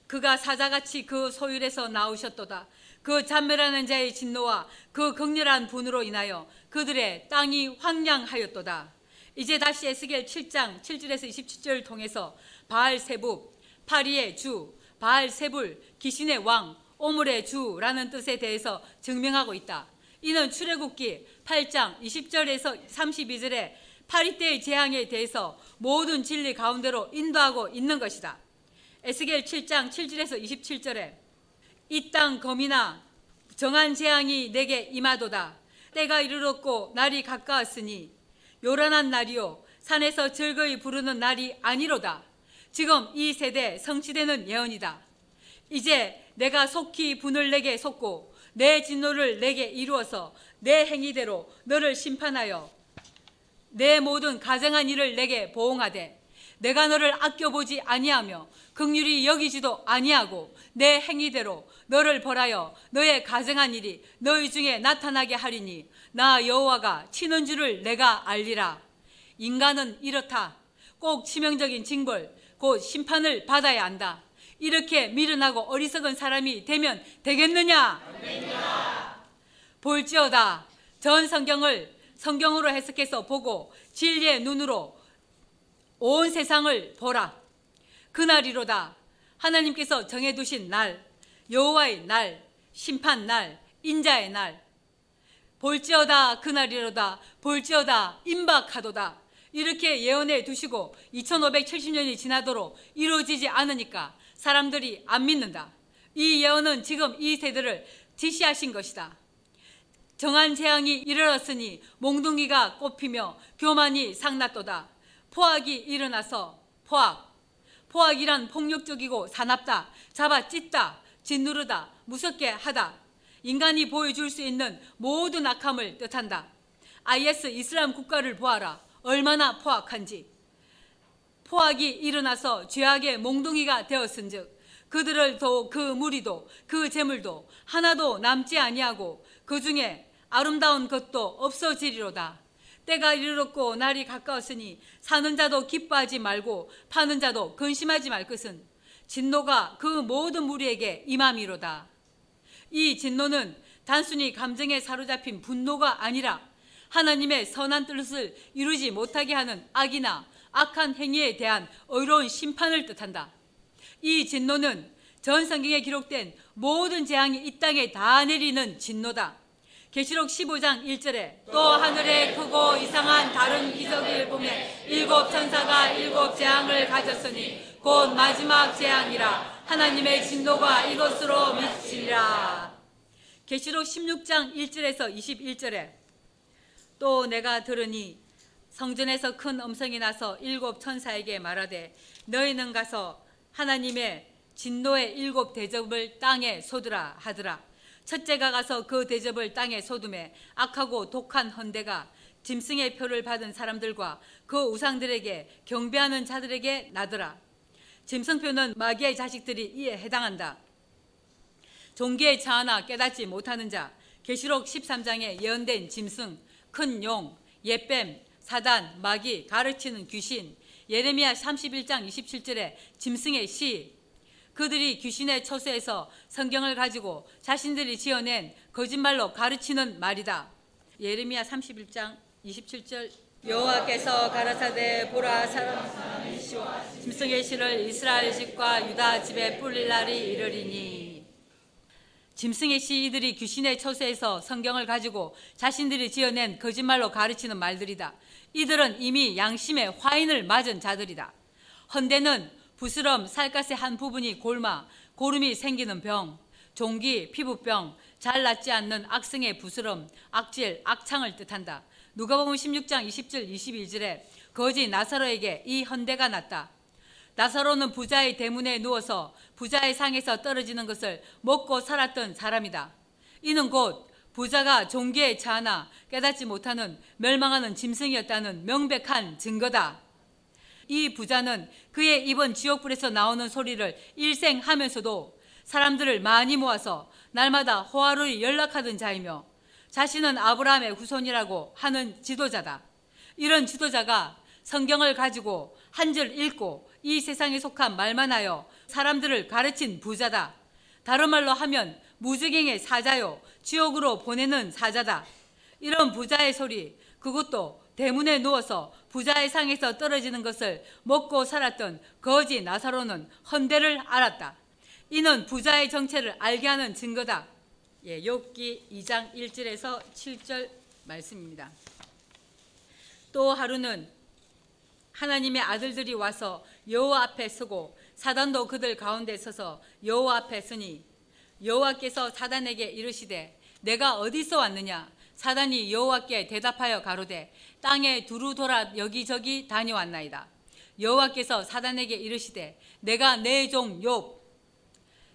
그가 사자같이 그 소율에서 나오셨도다. 그 잔멸하는 자의 진노와 그 극렬한 분으로 인하여 그들의 땅이 황량하였도다. 이제 다시 에스겔 7장 7절에서 27절을 통해서 바알 세부, 파리의 주, 바알 세불, 귀신의 왕, 오물의 주라는 뜻에 대해서 증명하고 있다. 이는 출애굽기 8장 20절에서 32절에 파리 때의 재앙에 대해서 모든 진리 가운데로 인도하고 있는 것이다. 에스겔 7장 7절에서 27절에 이 땅 검이나 정한 재앙이 내게 임하도다. 때가 이르렀고 날이 가까웠으니 요란한 날이요 산에서 즐거이 부르는 날이 아니로다. 지금 이 세대 성취되는 예언이다. 이제 내가 속히 분을 내게 쏟고 내 진노를 내게 이루어서 내 행위대로 너를 심판하여 내 모든 가정한 일을 내게 보응하되 내가 너를 아껴보지 아니하며 극률이 여기지도 아니하고 내 행위대로 너를 벌하여 너의 가정한 일이 너희 중에 나타나게 하리니 나 여호와가 치는 줄을 내가 알리라 인간은 이렇다 꼭 치명적인 징벌 곧 심판을 받아야 한다 이렇게 미련하고 어리석은 사람이 되면 되겠느냐 볼지어다 전 성경을 성경으로 해석해서 보고 진리의 눈으로 온 세상을 보라. 그날이로다. 하나님께서 정해두신 날, 여호와의 날, 심판 날, 인자의 날. 볼지어다 그날이로다. 볼지어다 임박하도다. 이렇게 예언해 두시고 2570년이 지나도록 이루어지지 않으니까 사람들이 안 믿는다. 이 예언은 지금 이 세대를 지시하신 것이다. 정한 재앙이 이르렀으니 몽둥이가 꼽히며 교만이 상났도다. 포악이 일어나서 포악. 포악이란 폭력적이고 사납다, 잡아 찢다, 짓누르다, 무섭게 하다. 인간이 보여줄 수 있는 모든 악함을 뜻한다. IS 이슬람 국가를 보아라. 얼마나 포악한지. 포악이 일어나서 죄악의 몽둥이가 되었은즉 그들을 도그 무리도 그 재물도 하나도 남지 아니하고 그 중에 아름다운 것도 없어지리로다. 때가 이르렀고 날이 가까웠으니 사는 자도 기뻐하지 말고 파는 자도 근심하지 말 것은 진노가 그 모든 무리에게 임함이로다. 이 진노는 단순히 감정에 사로잡힌 분노가 아니라 하나님의 선한 뜻을 이루지 못하게 하는 악이나 악한 행위에 대한 의로운 심판을 뜻한다. 이 진노는 전 성경에 기록된 모든 재앙이 이 땅에 다 내리는 진노다. 계시록 15장 1절에 또 하늘에 크고 이상한 다른 기적을 보며 일곱 천사가 일곱 재앙을 가졌으니 곧 마지막 재앙이라 하나님의 진노가 이것으로 미치리라. 계시록 16장 1절에서 21절에 또 내가 들으니 성전에서 큰 음성이 나서 일곱 천사에게 말하되 너희는 가서 하나님의 진노의 일곱 대접을 땅에 쏟으라 하더라. 첫째가 가서 그 대접을 땅에 쏟음에 악하고 독한 헌대가 짐승의 표를 받은 사람들과 그 우상들에게 경배하는 자들에게 나더라. 짐승표는 마귀의 자식들이 이에 해당한다. 종교의 차하나 깨닫지 못하는 자, 계시록 13장에 예언된 짐승, 큰 용, 예뱀, 사단, 마귀, 가르치는 귀신, 예레미야 31장 27절에 짐승의 시, 그들이 귀신의 처소에서 성경을 가지고 자신들이 지어낸 거짓말로 가르치는 말이다. 예레미야 31장 27절 여호와께서 가라사대 보라 사람 짐승의 씨를 이스라엘 집과 유다 집에 뿌릴 날이 이르리니 짐승의 씨 이들이 귀신의 처세에서 성경을 가지고 자신들이 지어낸 거짓말로 가르치는 말들이다. 이들은 이미 양심의 화인을 맞은 자들이다. 헌대는 부스럼 살갗의 한 부분이 골마 고름이 생기는 병, 종기, 피부병, 잘 낫지 않는 악성의 부스럼, 악질, 악창을 뜻한다. 누가복음 16장 20절 22절에 거지 나사로에게 이 헌대가 났다. 나사로는 부자의 대문에 누워서 부자의 상에서 떨어지는 것을 먹고 살았던 사람이다. 이는 곧 부자가 종기에 차나 깨닫지 못하는 멸망하는 짐승이었다는 명백한 증거다. 이 부자는 그의 입은 지옥불에서 나오는 소리를 일생 하면서도 사람들을 많이 모아서 날마다 호화로이 연락하던 자이며 자신은 아브라함의 후손이라고 하는 지도자다. 이런 지도자가 성경을 가지고 한 줄 읽고 이 세상에 속한 말만 하여 사람들을 가르친 부자다. 다른 말로 하면 무주갱의 사자요, 지옥으로 보내는 사자다. 이런 부자의 소리, 그것도 대문에 누워서 부자의 상에서 떨어지는 것을 먹고 살았던 거지 나사로는 헌대를 알았다. 이는 부자의 정체를 알게 하는 증거다. 예, 욥기 2장 1절에서 7절 말씀입니다. 또 하루는 하나님의 아들들이 와서 여호와 앞에 서고 사단도 그들 가운데 서서 여호와 앞에 서니 여호와께서 사단에게 이르시되 내가 어디서 왔느냐 사단이 여호와께 대답하여 가로되 땅에 두루 돌아 여기저기 다녀왔나이다. 여호와께서 사단에게 이르시되 내가 내 종 욥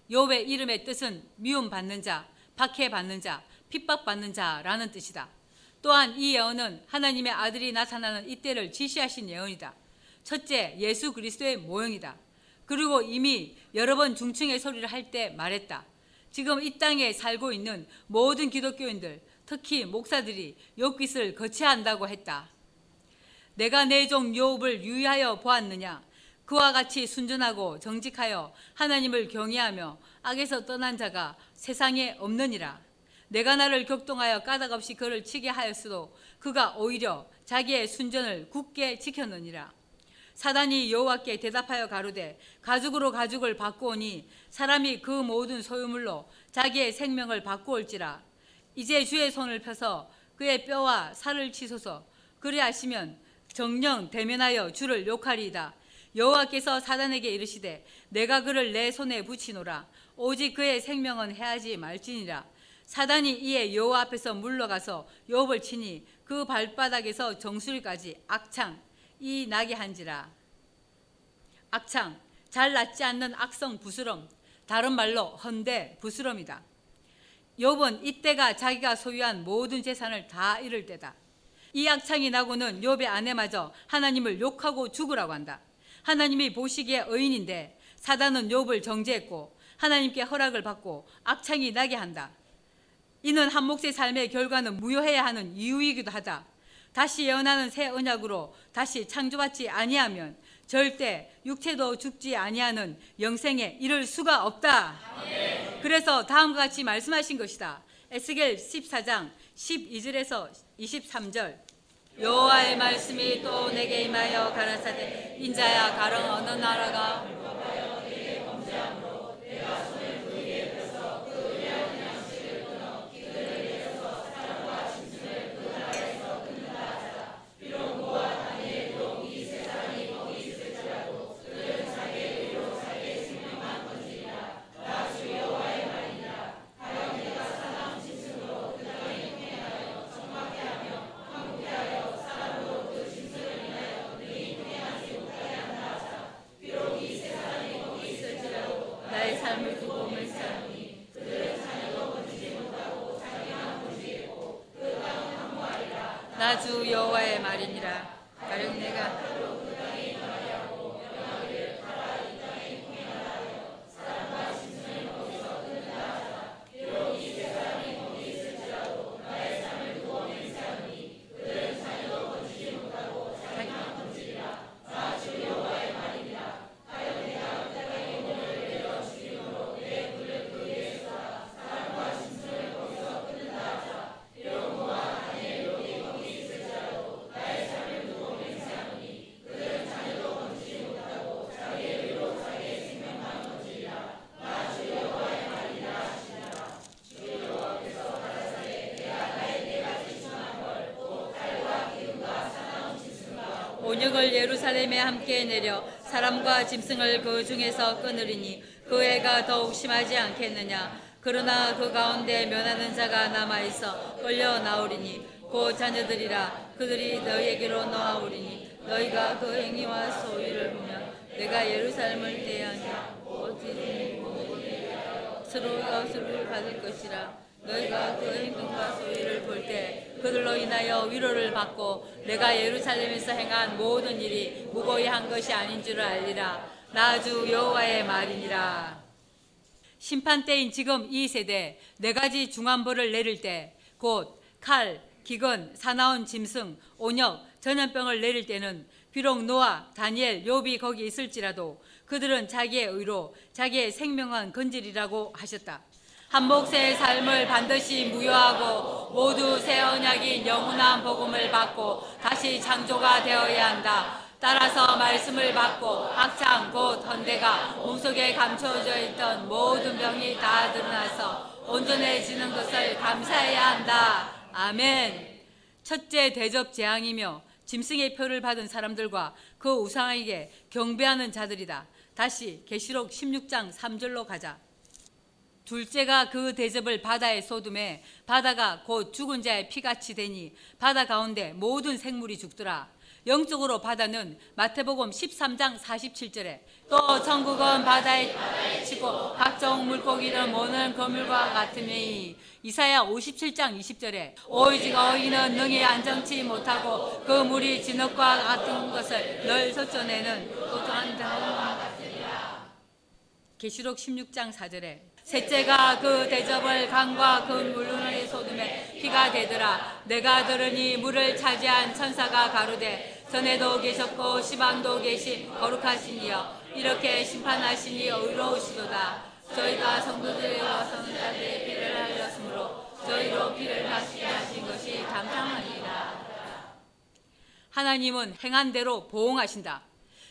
욥의 이름의 뜻은 미움 받는 자, 박해 받는 자, 핍박 받는 자라는 뜻이다. 또한 이 예언은 하나님의 아들이 나타나는 이때를 지시하신 예언이다. 첫째, 예수 그리스도의 모형이다. 그리고 이미 여러 번 중층의 소리를 할 때 말했다. 지금 이 땅에 살고 있는 모든 기독교인들, 특히 목사들이 욥깃을 거쳐야 한다고 했다. 내가 내종 욥을 유의하여 보았느냐? 그와 같이 순전하고 정직하여 하나님을 경외하며 악에서 떠난 자가 세상에 없느니라. 내가 나를 격동하여 까닭없이 그를 치게 하였어도 그가 오히려 자기의 순전을 굳게 지켰느니라. 사단이 여호와께 대답하여 가로되 가죽으로 가죽을 바꾸오니 사람이 그 모든 소유물로 자기의 생명을 바꾸올지라 이제 주의 손을 펴서 그의 뼈와 살을 치소서 그리하시면 정령 대면하여 주를 욕하리이다 여호와께서 사단에게 이르시되 내가 그를 내 손에 붙이노라 오직 그의 생명은 해하지 말지니라. 사단이 이에 여호와 앞에서 물러가서 욥을 치니 그 발바닥에서 정수리까지 악창 이 나게 한지라. 악창 잘 낫지 않는 악성 부스럼 다른 말로 헌대 부스럼이다. 욥은 이때가 자기가 소유한 모든 재산을 다 잃을 때다. 이 악창이 나고는 욥의 아내마저 하나님을 욕하고 죽으라고 한다. 하나님이 보시기에 의인인데 사단은 욥을 정죄했고 하나님께 허락을 받고 악창이 나게 한다 이는 한 몫의 삶의 결과는 무효해야 하는 이유이기도 하다 다시 예언하는 새 언약으로 다시 창조받지 아니하면 절대 육체도 죽지 아니하는 영생에 이를 수가 없다. 그래서 다음과 같이 말씀하신 것이다. 에스겔 14장 12절에서 23절 여호와의 말씀이 또 내게 임하여 가라사대 인자야 가령 어느 나라가 나 병력을 예루살렘에 함께 내려 사람과 짐승을 그 중에서 끊으리니 그 애가 더욱 심하지 않겠느냐? 그러나 그 가운데 면하는 자가 남아 있어 끌려 나오리니 그 자녀들이라 그들이 너희에게로 나아오리니 너희가 그 행위와 소위를 보면 내가 예루살렘을 대하냐 어디든지 서로 여수를 받을 것이라 너희가 그 행동과 소위를 볼때 그들로 인하여 위로를 받고 내가 예루살렘에서 행한 모든 일이 무고히 한 것이 아닌 줄을 알리라 나 주 여호와의 말이니라 심판 때인 지금 이 세대 네 가지 중환벌을 내릴 때 곧 칼, 기근, 사나운 짐승, 온역, 전염병을 내릴 때는 비록 노아, 다니엘, 욥이 거기 있을지라도 그들은 자기의 의로 자기의 생명은 건질이라고 하셨다. 한 몫의 삶을 반드시 무효하고 모두 새 언약인 영원한 복음을 받고 다시 창조가 되어야 한다. 따라서 말씀을 받고 학창 곧 헌대가 몸속에 감춰져 있던 모든 병이 다 드러나서 온전해지는 것을 감사해야 한다. 아멘. 첫째 대접 재앙이며 짐승의 표를 받은 사람들과 그 우상에게 경배하는 자들이다. 다시 계시록 16장 3절로 가자. 둘째가 그 대접을 바다에 쏟음에 바다가 곧 죽은 자의 피같이 되니 바다 가운데 모든 생물이 죽더라. 영적으로 바다는 마태복음 13장 47절에 또 천국은 바다에 치고 각종 물고기를 모는 거물과 같으니 이사야 57장 20절에 오이직 어이는 능히 안정치 못하고 그 물이 진흙과 같은 것을 널 솟져내는 또한 계시록 16장 4절에 셋째가 그 대접을 강과 그 물론의 소금에 피가 되더라. 내가 들으니 물을 차지한 천사가 가로되 전에도 계셨고 시방도 계신 거룩하시니여 이렇게 심판하시니 의로우시도다. 저희가 성도들과 선자들의 피를 흘렸으므로 저희로 피를 받게 하신 것이 감사하니라 하나님은 행한 대로 보응하신다.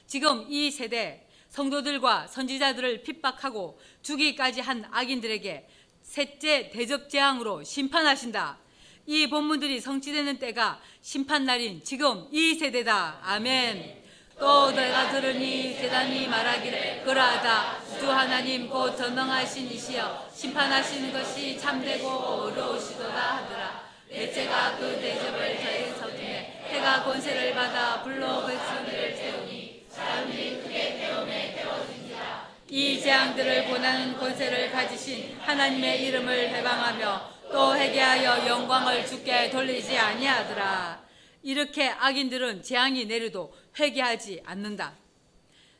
지금 이 세대 성도들과 선지자들을 핍박하고 주기까지 한 악인들에게 셋째 대접 재앙으로 심판하신다. 이 본문들이 성취되는 때가 심판 날인 지금 이 세대다. 아멘. 또 내가 들으니 대단히 말하기를 그러하다 주 하나님 곧 전능하신 이시여 심판하시는 것이 참되고 어려우시도다 하더라. 넷째가 그 대접을 저희 서중에 해가 권세를 받아 불로 백성들을 세우니 사람들이 크게 태움에 태워진지라 이 재앙들을 고난는 권세를 가지신 하나님의 이름을 해방하며 또 회개하여 영광을 주께 돌리지 아니하더라. 이렇게 악인들은 재앙이 내려도 회개하지 않는다.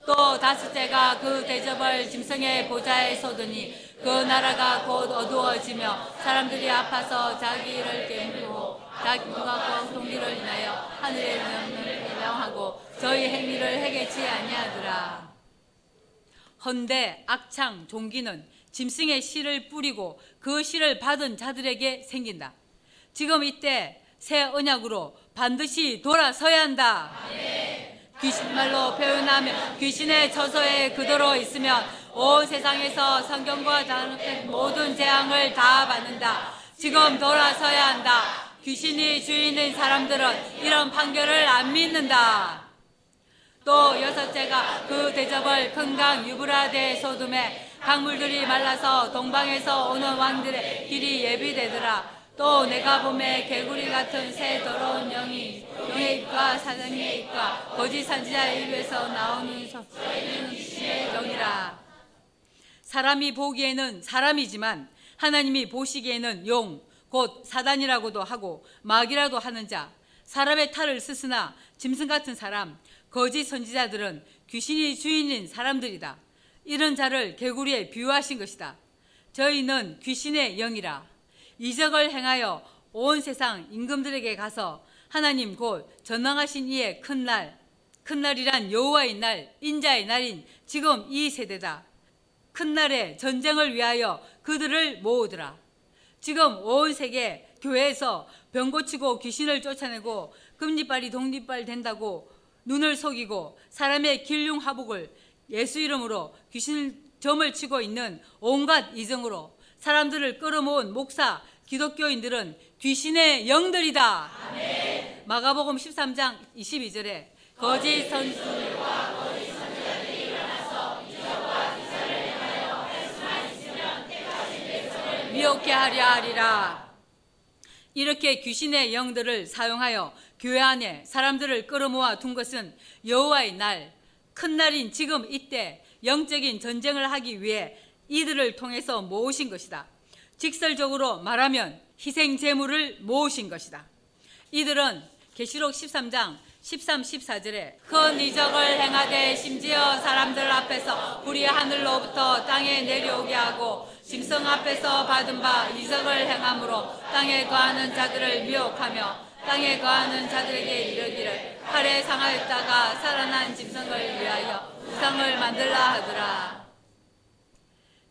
또 다섯째가 그 대접을 짐승의 보좌에 쏟으니 그 나라가 곧 어두워지며 사람들이 아파서 자기를 깨물고 자기가 공통기를 인하여 하늘의 명령을 개명하고 저희 행위를 해결치 아니하더라. 헌데 악창 종기는 짐승의 씨를 뿌리고 그 씨를 받은 자들에게 생긴다. 지금 이때 새 언약으로 반드시 돌아서야 한다. 귀신말로 표현하면 귀신의 처소에 그대로 있으면 온 세상에서 성경과 다른 모든 재앙을 다 받는다. 지금 돌아서야 한다. 귀신이 주인인 사람들은 이런 판결을 안 믿는다. 또 여섯째가 그 대접을 큰강 유브라데 소돔에 강물들이 말라서 동방에서 오는 왕들의 길이 예비되더라. 또 내가 봄에 개구리 같은 새 더러운 영이 영의 입과 사장의 입과 거짓 선지자의 입에서 나오는 소리는 신의 영이라. 사람이 보기에는 사람이지만 하나님이 보시기에는 용, 곧 사단이라고도 하고 마귀라도 하는 자, 사람의 탈을 쓰으나 짐승 같은 사람, 거짓 선지자들은 귀신이 주인인 사람들이다. 이런 자를 개구리에 비유하신 것이다. 저희는 귀신의 영이라 이적을 행하여 온 세상 임금들에게 가서 하나님 곧 전능하신 이의 큰 날, 큰 날이란 여호와의 날, 인자의 날인 지금 이 세대다. 큰 날에 전쟁을 위하여 그들을 모으더라. 지금 온 세계 교회에서 병 고치고 귀신을 쫓아내고 금리빨이 독립발 된다고 눈을 속이고 사람의 길흉하복을 예수 이름으로 귀신을 점을 치고 있는 온갖 이정으로 사람들을 끌어모은 목사, 기독교인들은 귀신의 영들이다. 아멘. 마가복음 13장 22절에 거짓 선수 미혹해 하려 하리라. 이렇게 귀신의 영들을 사용하여 교회 안에 사람들을 끌어모아 둔 것은 여호와의 날, 큰 날인 지금 이때 영적인 전쟁을 하기 위해 이들을 통해서 모으신 것이다. 직설적으로 말하면 희생 제물을 모으신 것이다. 이들은 계시록 13장 13, 14절에 큰 이적을 행하되 심지어 사람들 앞에서 불이 하늘로부터 땅에 내려오게 하고 짐승 앞에서 받은 바 이적을 행함으로 땅에 거하는 자들을 미혹하며 땅에 거하는 자들에게 이르기를 칼에 상하였다가 살아난 짐승을 위하여 우상을 만들라 하더라.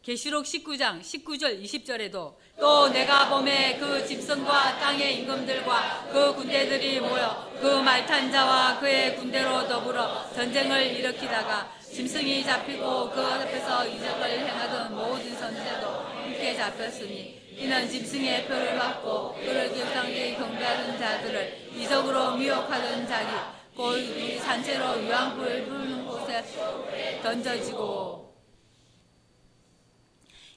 계시록 19장 19절 20절에도 또 내가 봄에 그 짐승과 땅의 임금들과 그 군대들이 모여 그 말탄 자와 그의 군대로 더불어 전쟁을 일으키다가 짐승이 잡히고 그 앞에서 이적을 행하던 모든 선제도 함께 잡혔으니 이는 짐승의 표를 받고 자들을 이적으로 미혹하던 자기 곧 산채로 유황불 부는 곳에 던져지고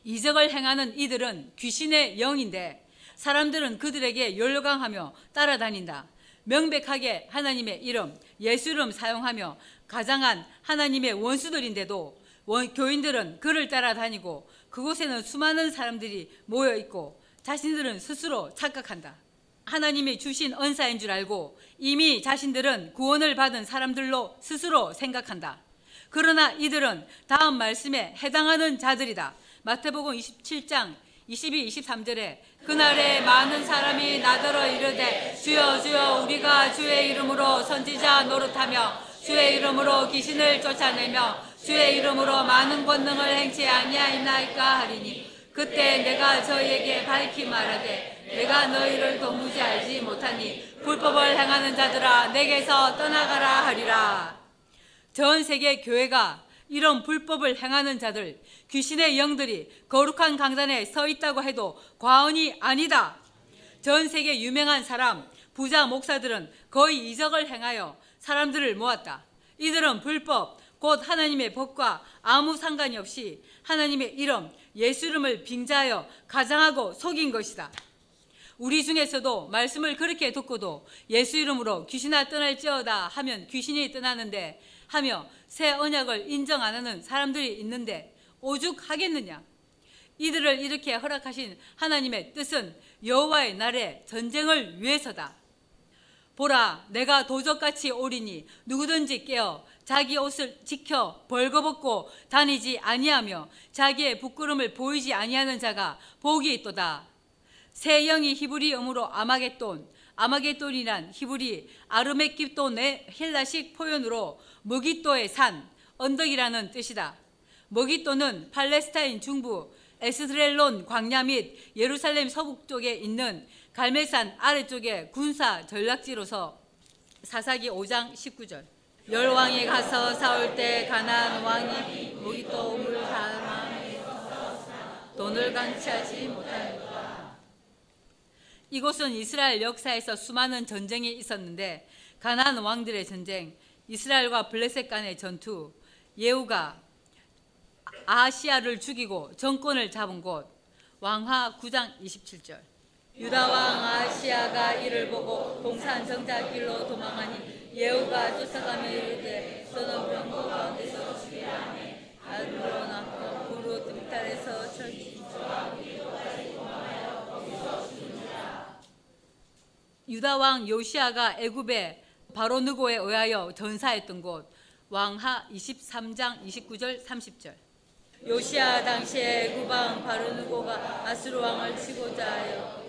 이적을 행하는 이들은 귀신의 영인데 사람들은 그들에게 열광하며 따라다닌다. 명백하게 하나님의 이름, 예수 이름 사용하며 가장한 하나님의 원수들인데도 원, 교인들은 그를 따라다니고 그곳에는 수많은 사람들이 모여 있고 자신들은 스스로 착각한다. 하나님이 주신恩사인 줄 알고 이미 자신들은 구원을 받은 사람들로 스스로 생각한다. 그러나 이들은 다음 말씀에 해당하는 자들이다. 마태복음 27장 22, 23절에 그날에 많은 사람이 나더러 이르되 주여 주여 우리가 주의 이름으로 선지자 노릇하며 주의 이름으로 귀신을 쫓아내며 주의 이름으로 많은 권능을 행치 아니하이나이까 하리니 그때 내가 저희에게 밝히 말하되 내가 너희를 도무지 알지 못하니 불법을 행하는 자들아 내게서 떠나가라 하리라 전 세계 교회가 이런 불법을 행하는 자들, 귀신의 영들이 거룩한 강단에 서 있다고 해도 과언이 아니다. 전 세계 유명한 사람, 부자 목사들은 거의 이적을 행하여 사람들을 모았다. 이들은 불법, 곧 하나님의 법과 아무 상관이 없이 하나님의 이름, 예수 이름을 빙자하여 가장하고 속인 것이다. 우리 중에서도 말씀을 그렇게 듣고도 예수 이름으로 귀신아 떠날지어다 하면 귀신이 떠나는데 하며 새 언약을 인정 안 하는 사람들이 있는데 오죽하겠느냐? 이들을 이렇게 허락하신 하나님의 뜻은 여호와의 날에 전쟁을 위해서다. 보라, 내가 도적같이 오리니 누구든지 깨어 자기 옷을 지켜 벌거벗고 다니지 아니하며 자기의 부끄럼을 보이지 아니하는 자가 복이 있도다. 새 영이 히브리 어으로 아마겟돈, 아마겟돈이란 히브리 아르메깁돈의 헬라식 표현으로 머기또의 산, 언덕이라는 뜻이다. 머기또는 팔레스타인 중부 에스드렐론 광야 및 예루살렘 서북쪽에 있는 갈멜산 아래쪽의 군사 전략지로서 사사기 5장 19절 열왕이 가서 싸울 때 가나안 왕이 머기또 물 담아 돈을 강치하지 못하였다. 이곳은 이스라엘 역사에서 수많은 전쟁이 있었는데 가나안 왕들의 전쟁, 이스라엘과 블레셋 간의 전투, 예후가 아시아를 죽이고 정권을 잡은 곳, 왕하 9장 27절. 유다 왕 아시아가 이를 보고 동산 정자길로 도망하니 예후가 쫓아가며 이르되 저는 병거 가운데서 죽이라니 아들로 낳고 부르 뜸탈에서 철기 유다 왕 요시아가 애굽에 바로 느고에 의하여 전사했던 곳. 왕하 23장 29절 30절. 요시아 당시에 애굽 왕 바로 느고가 아수르 왕을 치고자 하여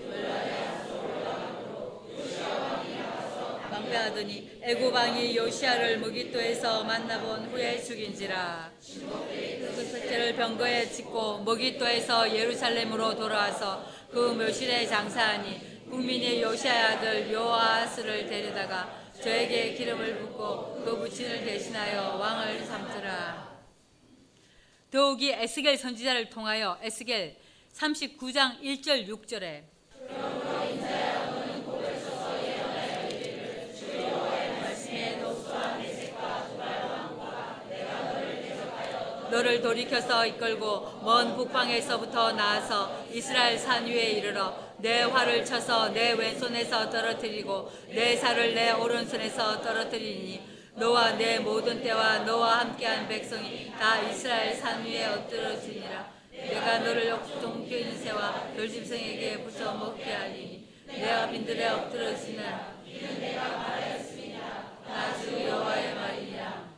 망배하더니 애굽 왕이 요시아를 무기토에서 만나본 후에 죽인지라. 그 셋째를 병거에 짓고 무기토에서 예루살렘으로 돌아와서 그 묘실에 장사하니 국민의 요시아 아들 요아스를 데려다가 저에게 기름을 붓고 그 부친을 대신하여 왕을 삼더라. 더욱이 에스겔 선지자를 통하여 에스겔 39장 1절 6절에 너를 돌이켜서 이끌고 먼 북방에서부터 나아서 이스라엘 산 위에 이르러 내 활을 쳐서 내 왼손에서 떨어뜨리고 내 살을 내 오른손에서 떨어뜨리니 너와 내 모든 때와 너와 함께한 백성이 다 이스라엘 산 위에 엎드러지니라. 내가 너를 종교인 새와 별짐승에게 붙여 먹게 하리니 내가 빈들에 엎드러지는 이는 내가 말하였습니다. 나주 여호와의 말이니라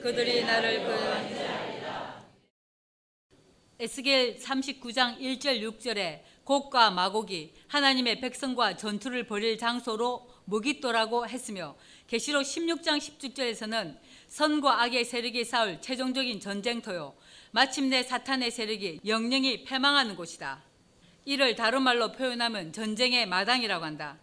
그들이 나를 그 에스겔 39장 1절 6절에 곡과 마곡이 하나님의 백성과 전투를 벌일 장소로 무깃도라고 했으며 계시록 16장 10절에서는 선과 악의 세력이 싸울 최종적인 전쟁터요 마침내 사탄의 세력이 영영히 패망하는 곳이다. 이를 다른 말로 표현하면 전쟁의 마당이라고 한다.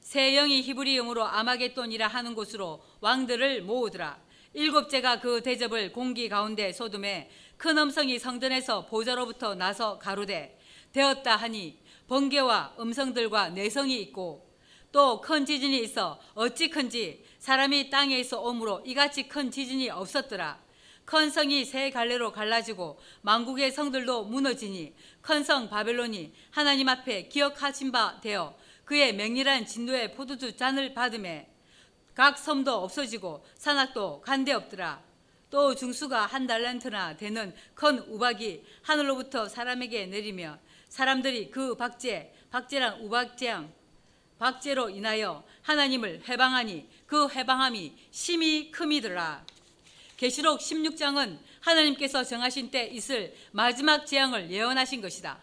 세 영이 히브리 영으로 아마겟돈이라 하는 곳으로 왕들을 모으더라. 일곱째가 그 대접을 공기 가운데 쏟음에 큰 음성이 성전에서 보좌로부터 나서 가로되 되었다 하니 번개와 음성들과 내성이 있고 또 큰 지진이 있어 어찌 큰지 사람이 땅에 있어 오므로 이같이 큰 지진이 없었더라. 큰 성이 세 갈래로 갈라지고 만국의 성들도 무너지니 큰 성 바벨론이 하나님 앞에 기억하신 바 되어 그의 맹렬한 진노의 포도주 잔을 받음에 각 섬도 없어지고 산악도 간데 없더라. 또 중수가 한 달란트나 되는 큰 우박이 하늘로부터 사람에게 내리며 사람들이 그 박제, 박제란 우박재앙, 박제로 인하여 하나님을 해방하니 그 해방함이 심히 큼이더라. 계시록 16장은 하나님께서 정하신 때 있을 마지막 재앙을 예언하신 것이다.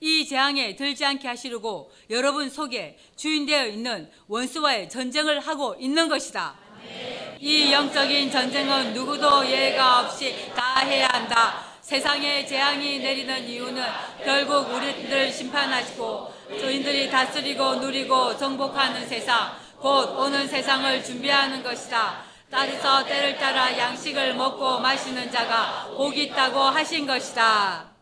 이 재앙에 들지 않게 하시려고 여러분 속에 주인되어 있는 원수와의 전쟁을 하고 있는 것이다. 이 영적인 전쟁은 누구도 예가 없이 다 해야 한다. 세상에 재앙이 내리는 이유는 결국 우리들을 심판하시고 저희들이 다스리고 누리고 정복하는 세상, 곧 오는 세상을 준비하는 것이다. 따라서 때를 따라 양식을 먹고 마시는 자가 복이 있다고 하신 것이다.